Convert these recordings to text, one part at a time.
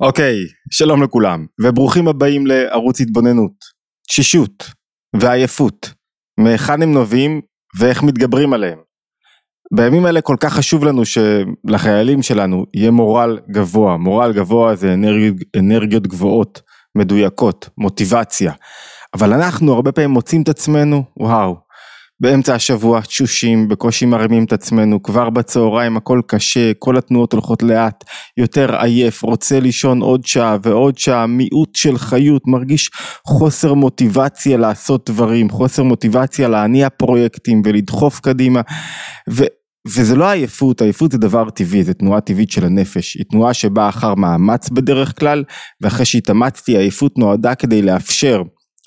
אוקיי, שלום לכולם, וברוכים הבאים לערוץ התבוננות. תשישות ועייפות, מהיכן הם נובעים ואיך מתגברים עליהם. בימים האלה כל כך חשוב לנו שלחיילים שלנו יהיה מורל גבוה, מורל גבוה זה אנרגיות, אנרגיות גבוהות, מדויקות, מוטיבציה. אבל אנחנו הרבה פעמים מוצאים את עצמנו, וואו, באמצע השבוע תשושים, בקושי מרימים את עצמנו, כבר בצהריים הכל קשה, כל התנועות הולכות לאט, יותר עייף, רוצה לישון עוד שעה ועוד שעה, מיעוט של חיות, מרגיש חוסר מוטיבציה לעשות דברים, חוסר מוטיבציה להניע פרויקטים ולדחוף קדימה, ו... וזה לא עייפות, עייפות זה דבר טבעי, זה תנועה טבעית של הנפש, היא תנועה שבאה אחר מאמץ בדרך כלל, ואחרי שהתאמצתי, עייפות נועדה כדי לאפשר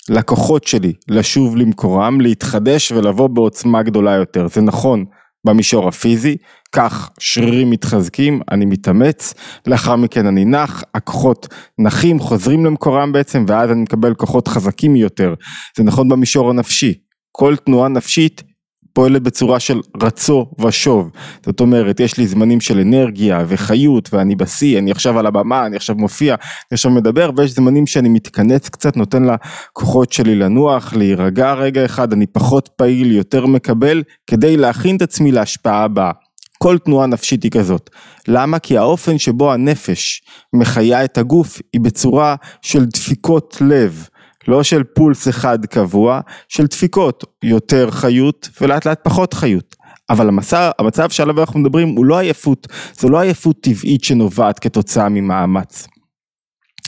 לכוחות שלי לשוב למקורם, להתחדש ולבוא בעוצמה גדולה יותר. זה נכון במישור הפיזי, כך שרירים מתחזקים, אני מתאמץ, לאחר מכן אני נח, הכוחות נחים, חוזרים למקורם בעצם, ואז אני מקבל כוחות חזקים יותר. זה נכון במישור הנפשי, כל תנועה נפשית פועלת בצורה של רצו ושוב. זאת אומרת, יש לי זמנים של אנרגיה וחיות ואני בשיא, אני עכשיו על הבמה, אני עכשיו מופיע, אני עכשיו מדבר, ויש זמנים שאני מתכנס קצת, נותן לכוחות שלי לנוח, להירגע רגע אחד, אני פחות פעיל, יותר מקבל, כדי להכין את עצמי להשפעה הבאה. כל תנועה נפשית היא כזאת. למה? כי האופן שבו הנפש מחיה את הגוף היא בצורה של דפיקות לב. לא של פולס אחד קבוע, של דפיקות, יותר חיות ולאט לאט פחות חיות. אבל המצב, המצב שעליו אנחנו מדברים הוא לא עייפות, זו לא עייפות טבעית שנובעת כתוצאה ממאמץ.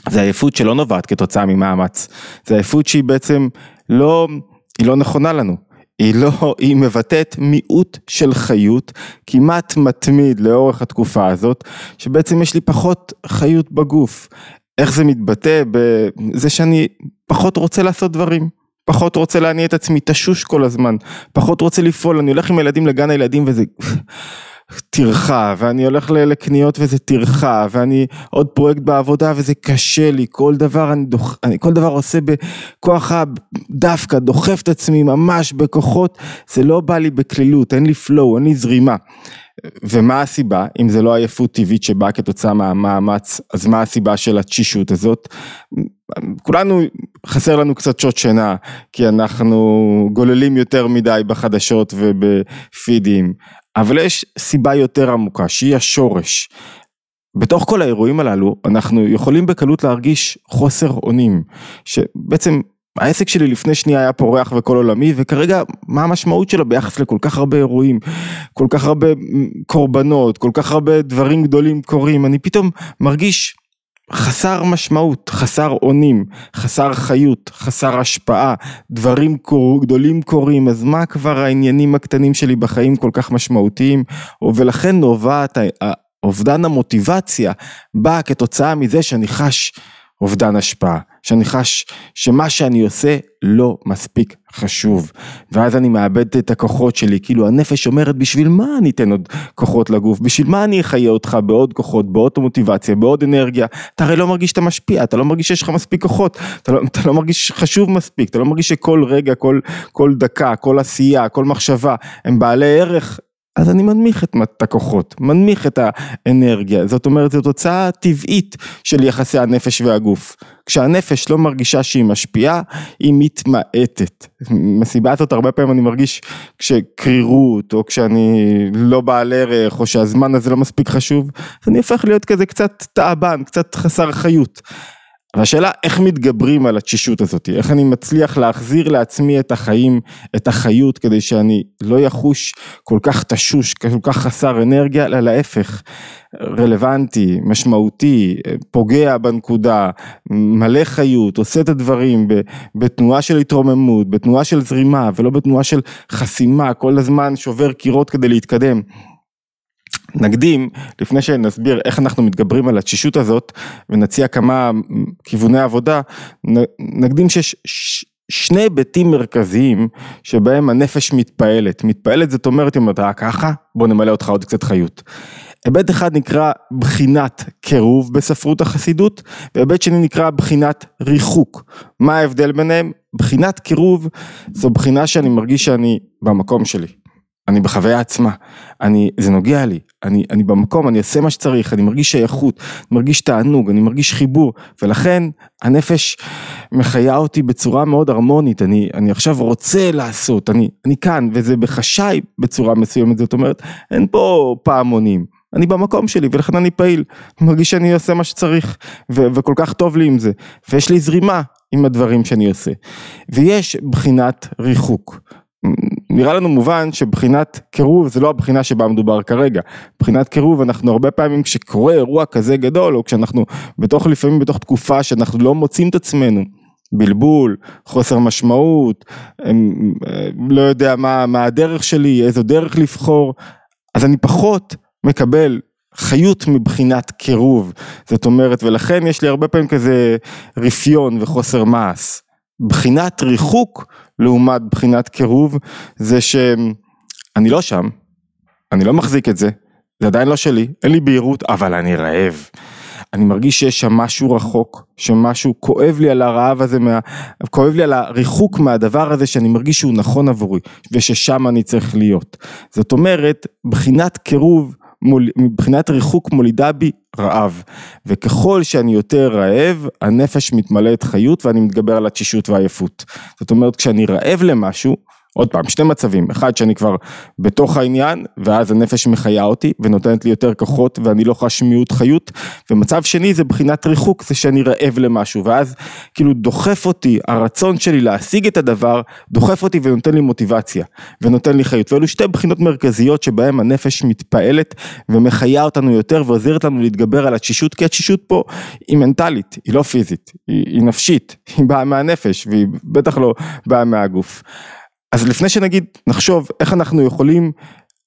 זה עייפות שלא נובעת כתוצאה ממאמץ, זה עייפות שהיא בעצם לא, היא לא נכונה לנו. היא לא, היא מבטאת מיעוט של חיות כמעט מתמיד לאורך התקופה הזאת, שבעצם יש לי פחות חיות בגוף. איך זה מתבטא? בזה שאני פחות רוצה לעשות דברים. פחות רוצה להניע את עצמי, תשוש כל הזמן, פחות רוצה לפעול, אני הולך עם הילדים לגן הילדים וזה טרחה, ואני הולך לקניות וזה טרחה, ואני עוד פרויקט בעבודה וזה קשה לי, כל דבר אני, דוח, אני כל דבר עושה בכוח דווקא, דוחף את עצמי ממש בכוחות, זה לא בא לי בקלילות, אין לי flow, אין לי זרימה. ומה הסיבה, אם זה לא עייפות טבעית שבאה כתוצאה מהמאמץ, אז מה הסיבה של התשישות הזאת? כולנו, חסר לנו קצת שעות שינה, כי אנחנו גוללים יותר מדי בחדשות ובפידים, אבל יש סיבה יותר עמוקה, שהיא השורש. בתוך כל האירועים הללו, אנחנו יכולים בקלות להרגיש חוסר אונים, שבעצם העסק שלי לפני שנייה היה פורח וכל עולמי וכרגע מה המשמעות שלו ביחס לכל כך הרבה אירועים, כל כך הרבה קורבנות, כל כך הרבה דברים גדולים קורים, אני פתאום מרגיש חסר משמעות, חסר אונים, חסר חיות, חסר השפעה, דברים קור, גדולים קורים, אז מה כבר העניינים הקטנים שלי בחיים כל כך משמעותיים, ולכן נובעת אובדן המוטיבציה בא כתוצאה מזה שאני חש אובדן השפעה, שאני חש שמה שאני עושה לא מספיק חשוב, ואז אני מאבד את הכוחות שלי, כאילו הנפש אומרת בשביל מה אני אתן עוד כוחות לגוף, בשביל מה אני אחיה אותך בעוד כוחות, בעוד מוטיבציה, בעוד אנרגיה, אתה הרי לא מרגיש שאתה משפיע, אתה לא מרגיש שיש לך מספיק כוחות, אתה לא, אתה לא מרגיש חשוב מספיק, אתה לא מרגיש שכל רגע, כל, כל דקה, כל עשייה, כל מחשבה, הם בעלי ערך אז אני מנמיך את הכוחות, מנמיך את האנרגיה, זאת אומרת זו תוצאה טבעית של יחסי הנפש והגוף. כשהנפש לא מרגישה שהיא משפיעה, היא מתמעטת. מסיבה הזאת הרבה פעמים אני מרגיש כשקרירות, או כשאני לא בעל ערך, או שהזמן הזה לא מספיק חשוב, אני הופך להיות כזה קצת תאבן, קצת חסר חיות. והשאלה איך מתגברים על התשישות הזאת, איך אני מצליח להחזיר לעצמי את החיים, את החיות, כדי שאני לא יחוש כל כך תשוש, כל כך חסר אנרגיה, אלא להפך, רלוונטי, משמעותי, פוגע בנקודה, מלא חיות, עושה את הדברים בתנועה של התרוממות, בתנועה של זרימה, ולא בתנועה של חסימה, כל הזמן שובר קירות כדי להתקדם. נקדים, לפני שנסביר איך אנחנו מתגברים על התשישות הזאת ונציע כמה כיווני עבודה, נקדים שיש שני היבטים מרכזיים שבהם הנפש מתפעלת. מתפעלת זאת אומרת אם אתה ככה, בוא נמלא אותך עוד קצת חיות. היבט אחד נקרא בחינת קירוב בספרות החסידות, והיבט שני נקרא בחינת ריחוק. מה ההבדל ביניהם? בחינת קירוב זו בחינה שאני מרגיש שאני במקום שלי. אני בחוויה עצמה, אני, זה נוגע לי, אני, אני במקום, אני אעשה מה שצריך, אני מרגיש שייכות, אני מרגיש תענוג, אני מרגיש חיבור, ולכן הנפש מחיה אותי בצורה מאוד הרמונית, אני, אני עכשיו רוצה לעשות, אני, אני כאן, וזה בחשאי בצורה מסוימת, זאת אומרת, אין פה פעמונים. אני במקום שלי ולכן אני פעיל, אני מרגיש שאני עושה מה שצריך ו- וכל כך טוב לי עם זה. ויש לי זרימה עם הדברים שאני עושה. ויש בחינת ריחוק נראה לנו מובן שבחינת קירוב זה לא הבחינה שבה מדובר כרגע. בחינת קירוב אנחנו הרבה פעמים כשקורה אירוע כזה גדול או כשאנחנו בתוך לפעמים בתוך תקופה שאנחנו לא מוצאים את עצמנו. בלבול, חוסר משמעות, לא יודע מה, מה הדרך שלי, איזו דרך לבחור, אז אני פחות מקבל חיות מבחינת קירוב, זאת אומרת, ולכן יש לי הרבה פעמים כזה רפיון וחוסר מעש. בחינת ריחוק לעומת בחינת קירוב זה שאני לא שם, אני לא מחזיק את זה, זה עדיין לא שלי, אין לי בהירות, אבל אני רעב. אני מרגיש שיש שם משהו רחוק, שמשהו כואב לי על הרעב הזה, מה, כואב לי על הריחוק מהדבר הזה שאני מרגיש שהוא נכון עבורי, וששם אני צריך להיות. זאת אומרת, בחינת קירוב מול, מבחינת ריחוק מולידה בי רעב, וככל שאני יותר רעב, הנפש מתמלאת חיות ואני מתגבר על התשישות והעייפות. זאת אומרת, כשאני רעב למשהו, עוד פעם, שני מצבים, אחד שאני כבר בתוך העניין, ואז הנפש מחיה אותי ונותנת לי יותר כוחות ואני לא חש מיעוט חיות, ומצב שני זה בחינת ריחוק, זה שאני רעב למשהו, ואז כאילו דוחף אותי, הרצון שלי להשיג את הדבר, דוחף אותי ונותן לי מוטיבציה, ונותן לי חיות, ואלו שתי בחינות מרכזיות שבהן הנפש מתפעלת ומחיה אותנו יותר ועוזרת לנו להתגבר על התשישות, כי התשישות פה היא מנטלית, היא לא פיזית, היא, היא נפשית, היא באה מהנפש והיא בטח לא באה מהגוף. אז לפני שנגיד נחשוב איך אנחנו יכולים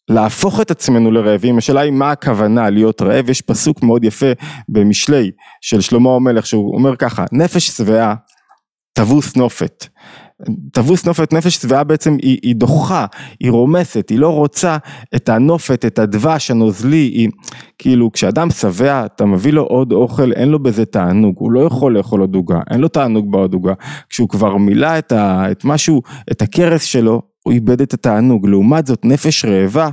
להפוך את עצמנו לרעבים, השאלה היא מה הכוונה להיות רעב, יש פסוק מאוד יפה במשלי של שלמה המלך שהוא אומר ככה, נפש שבעה תבוס נופת. תבוס נופת נפש שבעה בעצם היא, היא דוחה, היא רומסת, היא לא רוצה את הנופת, את הדבש הנוזלי, היא כאילו כשאדם שבע אתה מביא לו עוד אוכל אין לו בזה תענוג, הוא לא יכול לאכול עוד עוגה, אין לו תענוג בעוד עוגה, כשהוא כבר מילא את, ה, את משהו, את הכרס שלו, הוא איבד את התענוג, לעומת זאת נפש רעבה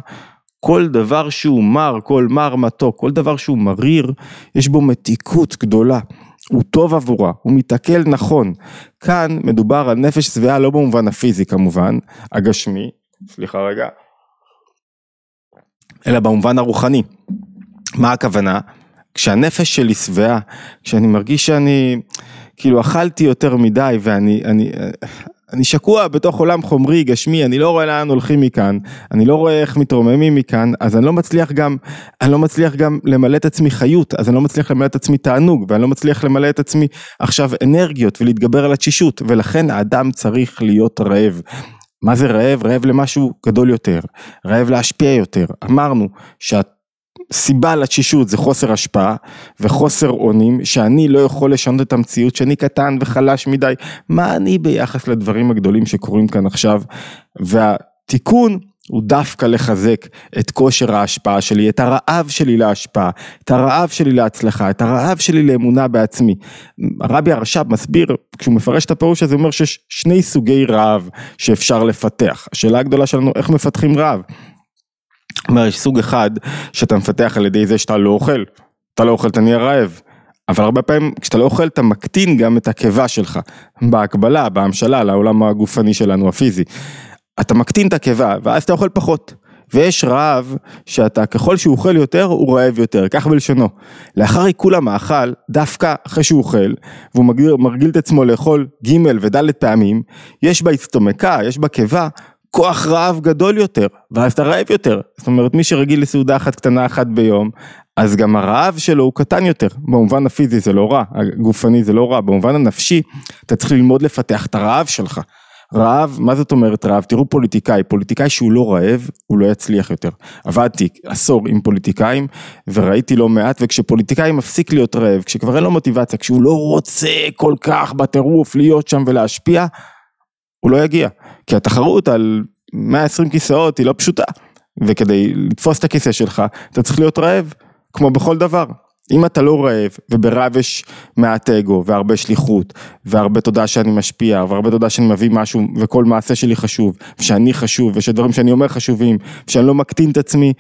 כל דבר שהוא מר, כל מר מתוק, כל דבר שהוא מריר, יש בו מתיקות גדולה. הוא טוב עבורה, הוא מתעכל נכון. כאן מדובר על נפש שבעה לא במובן הפיזי כמובן, הגשמי, סליחה רגע, אלא במובן הרוחני. מה הכוונה? כשהנפש שלי שבעה, כשאני מרגיש שאני כאילו אכלתי יותר מדי ואני אני, אני שקוע בתוך עולם חומרי, גשמי, אני לא רואה לאן הולכים מכאן, אני לא רואה איך מתרוממים מכאן, אז אני לא מצליח גם, אני לא מצליח גם למלא את עצמי חיות, אז אני לא מצליח למלא את עצמי תענוג, ואני לא מצליח למלא את עצמי עכשיו אנרגיות ולהתגבר על התשישות, ולכן האדם צריך להיות רעב. מה זה רעב? רעב למשהו גדול יותר, רעב להשפיע יותר. אמרנו שאת סיבה לתשישות זה חוסר השפעה וחוסר אונים שאני לא יכול לשנות את המציאות שאני קטן וחלש מדי מה אני ביחס לדברים הגדולים שקורים כאן עכשיו והתיקון הוא דווקא לחזק את כושר ההשפעה שלי, את הרעב שלי להשפעה, את הרעב שלי להצלחה, את הרעב שלי לאמונה בעצמי. הרבי הרש"ב מסביר, כשהוא מפרש את הפירוש הזה, הוא אומר שיש שני סוגי רעב שאפשר לפתח. השאלה הגדולה שלנו, איך מפתחים רעב? אומר, יש סוג אחד שאתה מפתח על ידי זה שאתה לא אוכל, אתה לא אוכל אתה נהיה רעב, אבל הרבה פעמים כשאתה לא אוכל אתה מקטין גם את הקיבה שלך, בהקבלה, בהמשלה לעולם הגופני שלנו, הפיזי. אתה מקטין את הקיבה ואז אתה אוכל פחות. ויש רעב שאתה ככל שהוא אוכל יותר הוא רעב יותר, כך בלשונו. לאחר עיכול המאכל, דווקא אחרי שהוא אוכל, והוא מרגיל, את עצמו לאכול ג' וד' פעמים, יש בה הסתומקה, יש בה קיבה, כוח רעב גדול יותר, ואז אתה רעב יותר. זאת אומרת, מי שרגיל לסעודה אחת קטנה אחת ביום, אז גם הרעב שלו הוא קטן יותר. במובן הפיזי זה לא רע, הגופני זה לא רע, במובן הנפשי, אתה צריך ללמוד לפתח את הרעב שלך. רעב, מה זאת אומרת רעב? תראו פוליטיקאי, פוליטיקאי שהוא לא רעב, הוא לא יצליח יותר. עבדתי עשור עם פוליטיקאים, וראיתי לא מעט, וכשפוליטיקאי מפסיק להיות רעב, כשכבר אין לו מוטיבציה, כשהוא לא רוצה כל כך בטירוף להיות שם ולהשפיע, הוא לא יגיע. כי התחרות על 120 כיסאות היא לא פשוטה, וכדי לתפוס את הכיסא שלך, אתה צריך להיות רעב, כמו בכל דבר. אם אתה לא רעב, וברעב יש מעט אגו, והרבה שליחות, והרבה תודה שאני משפיע, והרבה תודה שאני מביא משהו, וכל מעשה שלי חשוב, ושאני חשוב, ושדברים שאני אומר חשובים, ושאני לא מקטין את עצמי,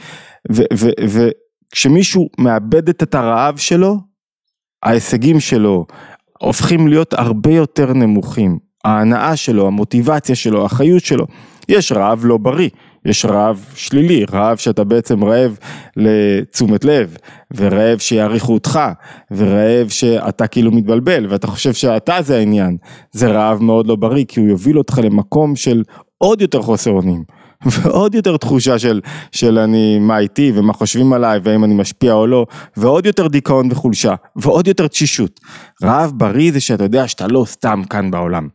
וכשמישהו מאבד את הרעב שלו, ההישגים שלו הופכים להיות הרבה יותר נמוכים. ההנאה שלו, המוטיבציה שלו, החיות שלו. יש רעב לא בריא, יש רעב שלילי, רעב שאתה בעצם רעב לתשומת לב, ורעב שיעריכו אותך, ורעב שאתה כאילו מתבלבל, ואתה חושב שאתה זה העניין. זה רעב מאוד לא בריא, כי הוא יוביל אותך למקום של עוד יותר חוסר אונים. ועוד יותר תחושה של, של אני, מה איתי ומה חושבים עליי והאם אני משפיע או לא, ועוד יותר דיכאון וחולשה, ועוד יותר תשישות. רעב בריא זה שאתה יודע שאתה לא סתם כאן בעולם.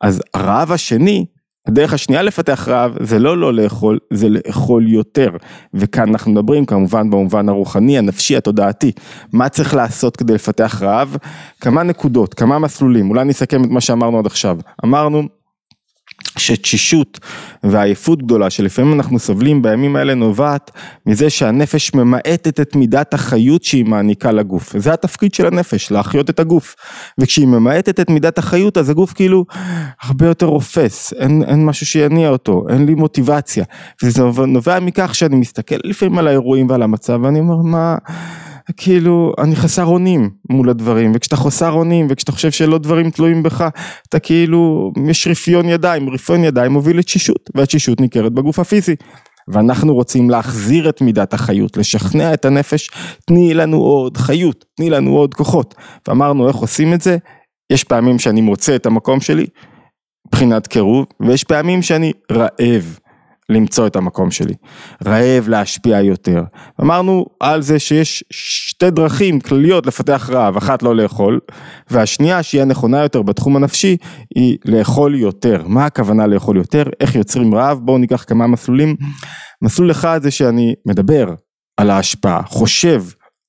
אז הרעב השני, הדרך השנייה לפתח רעב זה לא לא לאכול, זה לאכול יותר. וכאן אנחנו מדברים כמובן במובן הרוחני, הנפשי, התודעתי. מה צריך לעשות כדי לפתח רעב? כמה נקודות, כמה מסלולים, אולי נסכם את מה שאמרנו עד עכשיו. אמרנו שתשישות ועייפות גדולה שלפעמים אנחנו סובלים בימים האלה נובעת מזה שהנפש ממעטת את מידת החיות שהיא מעניקה לגוף. זה התפקיד של הנפש, להחיות את הגוף. וכשהיא ממעטת את מידת החיות אז הגוף כאילו הרבה יותר רופס, אין, אין משהו שיניע אותו, אין לי מוטיבציה. וזה נובע מכך שאני מסתכל לפעמים על האירועים ועל המצב ואני אומר מה... כאילו אני חסר אונים מול הדברים וכשאתה חסר אונים וכשאתה חושב שלא דברים תלויים בך אתה כאילו יש רפיון ידיים רפיון ידיים מוביל לתשישות והתשישות ניכרת בגוף הפיזי. ואנחנו רוצים להחזיר את מידת החיות לשכנע את הנפש תני לנו עוד חיות תני לנו עוד כוחות. ואמרנו איך עושים את זה? יש פעמים שאני מוצא את המקום שלי מבחינת קירוב ויש פעמים שאני רעב למצוא את המקום שלי, רעב להשפיע יותר. אמרנו על זה שיש שתי דרכים כלליות לפתח רעב, אחת לא לאכול, והשנייה שהיא הנכונה יותר בתחום הנפשי, היא לאכול יותר. מה הכוונה לאכול יותר? איך יוצרים רעב? בואו ניקח כמה מסלולים. מסלול אחד זה שאני מדבר על ההשפעה, חושב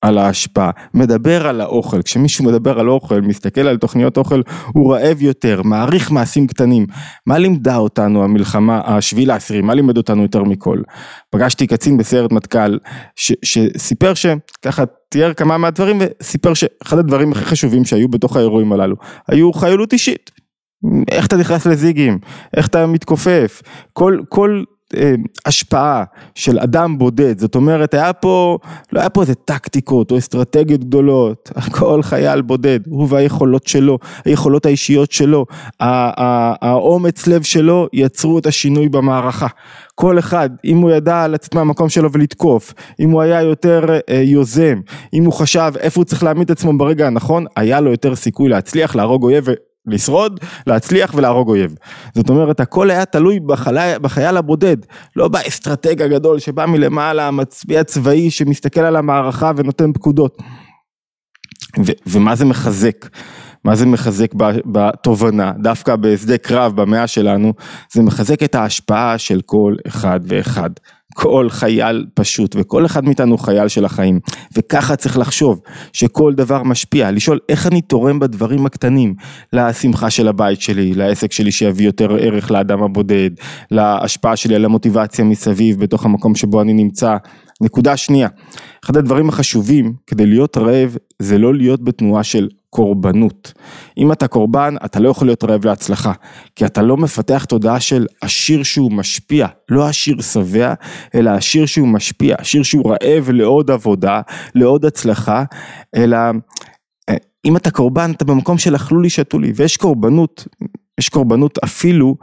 על ההשפעה, מדבר על האוכל, כשמישהו מדבר על אוכל, מסתכל על תוכניות אוכל, הוא רעב יותר, מעריך מעשים קטנים. מה לימדה אותנו המלחמה, השביעי לעשירי, מה לימד אותנו יותר מכל? פגשתי קצין בסיירת מטכ"ל, שסיפר שככה תיאר כמה מהדברים, וסיפר שאחד הדברים הכי חשובים שהיו בתוך האירועים הללו, היו חיילות אישית. איך אתה נכנס לזיגים, איך אתה מתכופף, כל, כל השפעה של אדם בודד, זאת אומרת היה פה, לא היה פה איזה טקטיקות או אסטרטגיות גדולות, הכל חייל בודד, הוא והיכולות שלו, היכולות האישיות שלו, האומץ לב שלו יצרו את השינוי במערכה. כל אחד, אם הוא ידע לצאת מהמקום שלו ולתקוף, אם הוא היה יותר אה, יוזם, אם הוא חשב איפה הוא צריך להעמיד את עצמו ברגע הנכון, היה לו יותר סיכוי להצליח, להרוג אויב לשרוד, להצליח ולהרוג אויב. זאת אומרת, הכל היה תלוי בחיי, בחייל הבודד, לא באסטרטג הגדול שבא מלמעלה, המצביא צבאי שמסתכל על המערכה ונותן פקודות. ו- ומה זה מחזק? מה זה מחזק בתובנה, דווקא בשדה קרב במאה שלנו, זה מחזק את ההשפעה של כל אחד ואחד. כל חייל פשוט וכל אחד מאיתנו חייל של החיים. וככה צריך לחשוב שכל דבר משפיע. לשאול איך אני תורם בדברים הקטנים? לשמחה של הבית שלי לעסק שלי שיביא יותר ערך לאדם הבודד להשפעה שלי על המוטיבציה מסביב בתוך המקום שבו אני נמצא. נקודה שנייה אחד הדברים החשובים כדי להיות רעב זה לא להיות בתנועה של קורבנות. אם אתה קורבן, אתה לא יכול להיות רעב להצלחה, כי אתה לא מפתח תודעה של עשיר שהוא משפיע, לא עשיר שבע, אלא עשיר שהוא משפיע, עשיר שהוא רעב לעוד עבודה, לעוד הצלחה, אלא אה, אם אתה קורבן, אתה במקום של אכלו לי, שתו לי, ויש קורבנות, יש קורבנות אפילו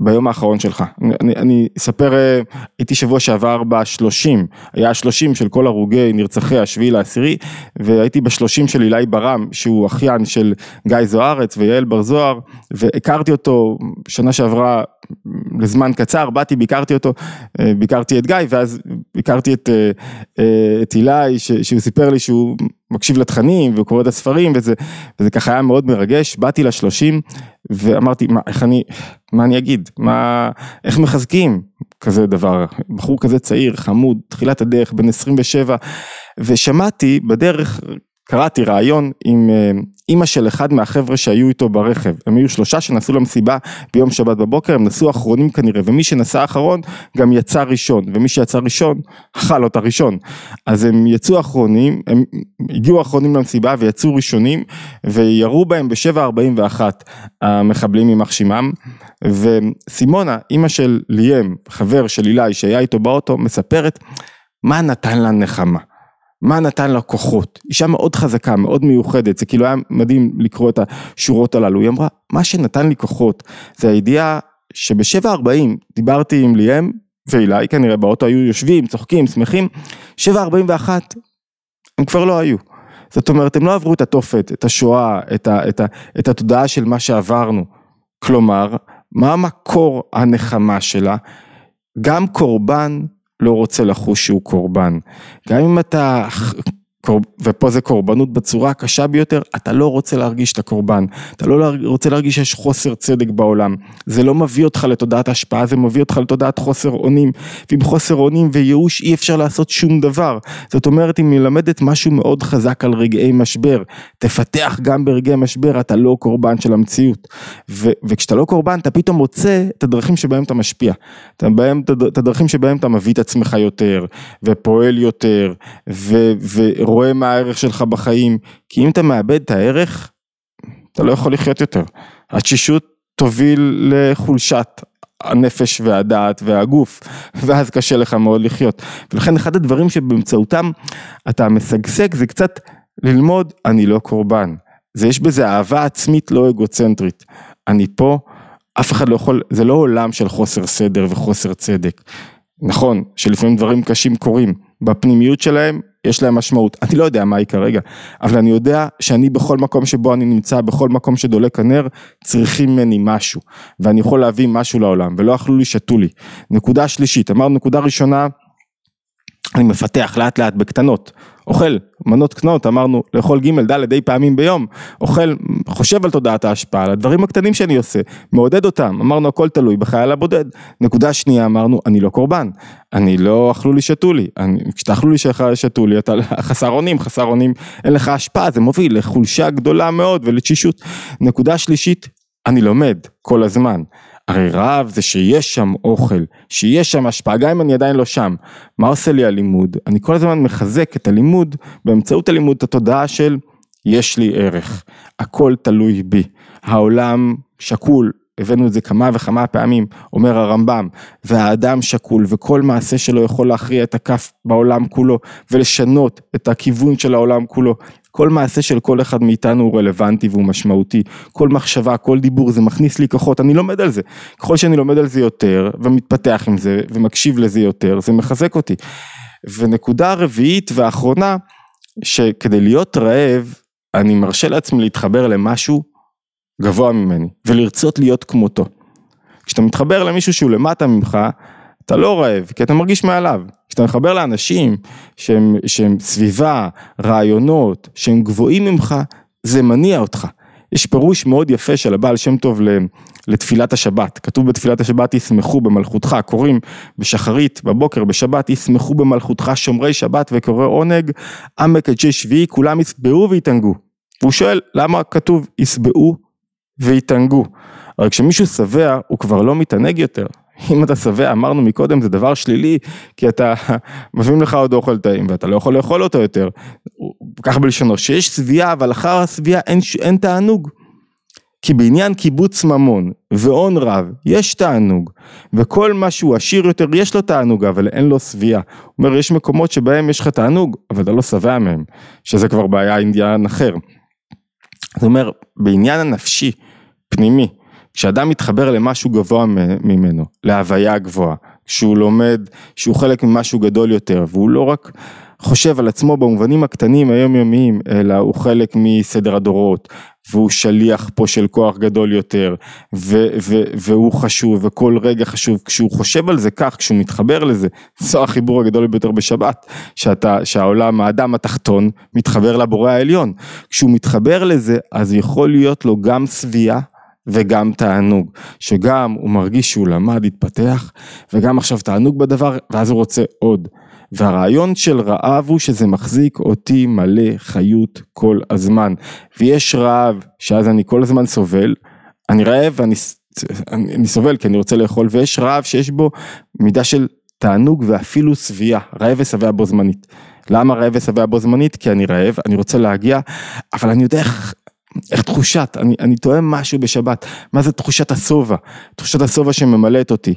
ביום האחרון שלך. אני, אני אספר, אה, הייתי שבוע שעבר בשלושים, היה השלושים של כל הרוגי נרצחי השביעי לעשירי, והייתי בשלושים של אילי ברם, שהוא אחיין של גיא זוארץ ויעל בר זוהר, והכרתי אותו שנה שעברה לזמן קצר, באתי, ביקרתי אותו, אה, ביקרתי את גיא, ואז ביקרתי את, אה, את אילי, שהוא סיפר לי שהוא מקשיב לתכנים והוא קורא את הספרים וזה, וזה ככה היה מאוד מרגש, באתי לשלושים ואמרתי מה, איך אני, מה אני אגיד, מה, איך מחזקים? כזה דבר, בחור כזה צעיר, חמוד, תחילת הדרך, בן 27 ושמעתי בדרך קראתי ראיון עם אה, אימא של אחד מהחבר'ה שהיו איתו ברכב, הם היו שלושה שנסעו למסיבה ביום שבת בבוקר, הם נסעו אחרונים כנראה, ומי שנסע אחרון גם יצא ראשון, ומי שיצא ראשון אכל אותה ראשון, אז הם יצאו אחרונים, הם הגיעו אחרונים למסיבה ויצאו ראשונים, וירו בהם ב-7.41 המחבלים יימח שמם, וסימונה, אימא של ליאם, חבר של אילי שהיה איתו באוטו, מספרת מה נתן לה נחמה. מה נתן לה כוחות, אישה מאוד חזקה, מאוד מיוחדת, זה כאילו היה מדהים לקרוא את השורות הללו, היא אמרה, מה שנתן לי כוחות זה הידיעה שב-7.40 דיברתי עם ליאם ואילי כנראה באוטו היו יושבים, צוחקים, שמחים, 7.41 הם כבר לא היו. זאת אומרת, הם לא עברו את התופת, את השואה, את, ה, את, ה, את התודעה של מה שעברנו. כלומר, מה המקור הנחמה שלה? גם קורבן לא רוצה לחוש שהוא קורבן. גם אם אתה ופה זה קורבנות בצורה הקשה ביותר, אתה לא רוצה להרגיש את הקורבן, אתה לא רוצה להרגיש שיש חוסר צדק בעולם, זה לא מביא אותך לתודעת השפעה, זה מביא אותך לתודעת חוסר אונים, ועם חוסר אונים וייאוש אי אפשר לעשות שום דבר, זאת אומרת היא מלמדת משהו מאוד חזק על רגעי משבר, תפתח גם ברגעי משבר, אתה לא קורבן של המציאות, ו- וכשאתה לא קורבן אתה פתאום מוצא את הדרכים שבהם אתה משפיע, את הדרכים שבהם אתה מביא את עצמך יותר, ופועל יותר, ו- ו- רואה מה הערך שלך בחיים, כי אם אתה מאבד את הערך, אתה לא יכול לחיות יותר. התשישות תוביל לחולשת הנפש והדעת והגוף, ואז קשה לך מאוד לחיות. ולכן אחד הדברים שבאמצעותם אתה משגשג זה קצת ללמוד, אני לא קורבן. זה יש בזה אהבה עצמית לא אגוצנטרית. אני פה, אף אחד לא יכול, זה לא עולם של חוסר סדר וחוסר צדק. נכון, שלפעמים דברים קשים קורים, בפנימיות שלהם יש להם משמעות, אני לא יודע מה היא כרגע, אבל אני יודע שאני בכל מקום שבו אני נמצא, בכל מקום שדולק הנר, צריכים ממני משהו, ואני יכול להביא משהו לעולם, ולא אכלו לי, שתו לי. נקודה שלישית, אמרנו נקודה ראשונה, אני מפתח לאט לאט בקטנות, אוכל מנות קטנות, אמרנו לאכול ג' ד' די פעמים ביום, אוכל, חושב על תודעת ההשפעה, על הדברים הקטנים שאני עושה, מעודד אותם, אמרנו הכל תלוי בחייל הבודד. נקודה שנייה אמרנו אני לא קורבן, אני לא אכלו לי שתו לי, כשתאכלו לי שתו לי אתה חסר אונים, חסר אונים אין לך השפעה, זה מוביל לחולשה גדולה מאוד ולתשישות. נקודה שלישית, אני לומד כל הזמן. הרי רעב זה שיש שם אוכל, שיש שם השפעה, גם אם אני עדיין לא שם. מה עושה לי הלימוד? אני כל הזמן מחזק את הלימוד, באמצעות הלימוד את התודעה של יש לי ערך, הכל תלוי בי. העולם שקול, הבאנו את זה כמה וכמה פעמים, אומר הרמב"ם, והאדם שקול וכל מעשה שלו יכול להכריע את הכף בעולם כולו ולשנות את הכיוון של העולם כולו. כל מעשה של כל אחד מאיתנו הוא רלוונטי והוא משמעותי, כל מחשבה, כל דיבור, זה מכניס לי כוחות, אני לומד על זה. ככל שאני לומד על זה יותר ומתפתח עם זה ומקשיב לזה יותר, זה מחזק אותי. ונקודה רביעית ואחרונה, שכדי להיות רעב, אני מרשה לעצמי להתחבר למשהו גבוה ממני ולרצות להיות כמותו. כשאתה מתחבר למישהו שהוא למטה ממך, אתה לא רעב, כי אתה מרגיש מעליו. כשאתה מחבר לאנשים שהם, שהם סביבה, רעיונות, שהם גבוהים ממך, זה מניע אותך. יש פירוש מאוד יפה של הבעל שם טוב לתפילת השבת, כתוב בתפילת השבת ישמחו במלכותך, קוראים בשחרית, בבוקר, בשבת, ישמחו במלכותך שומרי שבת וקורא עונג, עמק אנשי שביעי, כולם ישבעו ויתענגו. והוא שואל למה כתוב ישבעו ויתענגו, הרי כשמישהו שבע הוא כבר לא מתענג יותר, אם אתה שבע, אמרנו מקודם, זה דבר שלילי, כי אתה, מביאים לך עוד אוכל טעים ואתה לא יכול לאכול אותו יותר. כך בלשונו, שיש שביעה, אבל אחר השביעה אין, אין תענוג. כי בעניין קיבוץ ממון והון רב יש תענוג וכל מה שהוא עשיר יותר יש לו תענוג אבל אין לו שביעה. הוא אומר יש מקומות שבהם יש לך תענוג אבל אתה לא שבע מהם שזה כבר בעיה אינדיאן אחר. זאת אומרת בעניין הנפשי פנימי כשאדם מתחבר למשהו גבוה ממנו, להוויה גבוהה, כשהוא לומד, שהוא חלק ממשהו גדול יותר, והוא לא רק חושב על עצמו במובנים הקטנים היומיומיים, אלא הוא חלק מסדר הדורות, והוא שליח פה של כוח גדול יותר, ו- ו- והוא חשוב, וכל רגע חשוב, כשהוא חושב על זה כך, כשהוא מתחבר לזה, זו החיבור הגדול ביותר בשבת, שאתה, שהעולם, האדם התחתון, מתחבר לבורא העליון, כשהוא מתחבר לזה, אז יכול להיות לו גם שביעה, וגם תענוג, שגם הוא מרגיש שהוא למד, התפתח, וגם עכשיו תענוג בדבר, ואז הוא רוצה עוד. והרעיון של רעב הוא שזה מחזיק אותי מלא חיות כל הזמן. ויש רעב שאז אני כל הזמן סובל, אני רעב ואני אני, אני סובל כי אני רוצה לאכול, ויש רעב שיש בו מידה של תענוג ואפילו שביעה, רעב ושבע בו זמנית. למה רעב ושבע בו זמנית? כי אני רעב, אני רוצה להגיע, אבל אני יודע איך, איך תחושת, אני, אני טועה משהו בשבת, מה זה תחושת השובע, תחושת השובע שממלאת אותי.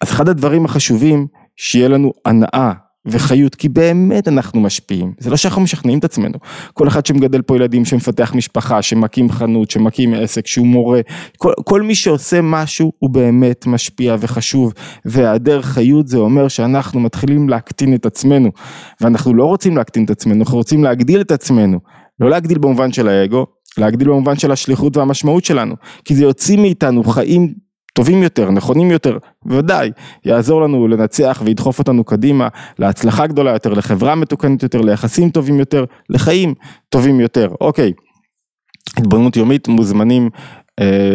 אז אחד הדברים החשובים, שיהיה לנו הנאה וחיות, כי באמת אנחנו משפיעים, זה לא שאנחנו משכנעים את עצמנו, כל אחד שמגדל פה ילדים, שמפתח משפחה, שמקים חנות, שמקים עסק, שהוא מורה, כל, כל מי שעושה משהו הוא באמת משפיע וחשוב, והיעדר חיות זה אומר שאנחנו מתחילים להקטין את עצמנו, ואנחנו לא רוצים להקטין את עצמנו, אנחנו רוצים להגדיל את עצמנו, לא להגדיל במובן של האגו, להגדיל במובן של השליחות והמשמעות שלנו, כי זה יוציא מאיתנו חיים טובים יותר, נכונים יותר, בוודאי, יעזור לנו לנצח וידחוף אותנו קדימה, להצלחה גדולה יותר, לחברה מתוקנת יותר, ליחסים טובים יותר, לחיים טובים יותר. אוקיי, התבוננות יומית, מוזמנים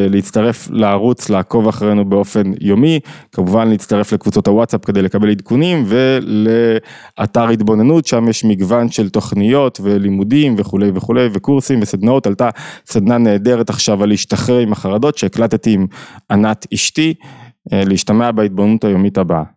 להצטרף לערוץ, לעקוב אחרינו באופן יומי, כמובן להצטרף לקבוצות הוואטסאפ כדי לקבל עדכונים ולאתר התבוננות, שם יש מגוון של תוכניות ולימודים וכולי וכולי וקורסים וסדנאות, עלתה סדנה נהדרת עכשיו על להשתחרר עם החרדות שהקלטתי עם ענת אשתי, אה, להשתמע בהתבוננות היומית הבאה.